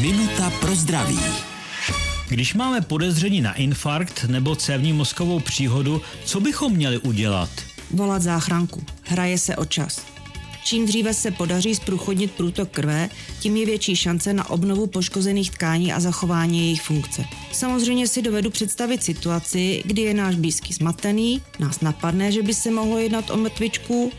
Minuta pro zdraví. Když máme podezření na infarkt nebo cévní mozkovou příhodu, co bychom měli udělat? Volat záchranku. Hraje se o čas. Čím dříve se podaří zprůchodnit průtok krve, tím je větší šance na obnovu poškozených tkání a zachování jejich funkce. Samozřejmě si dovedu představit situaci, kdy je náš blízký zmatený, nás napadne, že by se mohlo jednat o mrtvičku,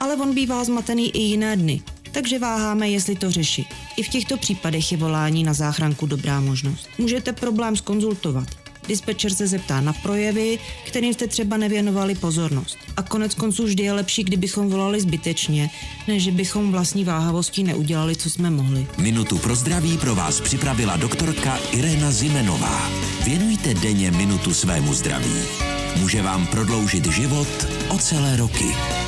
ale on bývá zmatený i jiné dny, takže váháme, jestli to řešit. I v těchto případech je volání na záchranku dobrá možnost. Můžete problém skonzultovat. Dispečer se zeptá na projevy, kterým jste třeba nevěnovali pozornost. A konec konců vždy je lepší, kdybychom volali zbytečně, než bychom vlastní váhavostí neudělali, co jsme mohli. Minutu pro zdraví pro vás připravila doktorka Irena Zimenová. Věnujte denně minutu svému zdraví. Může vám prodloužit život o celé roky.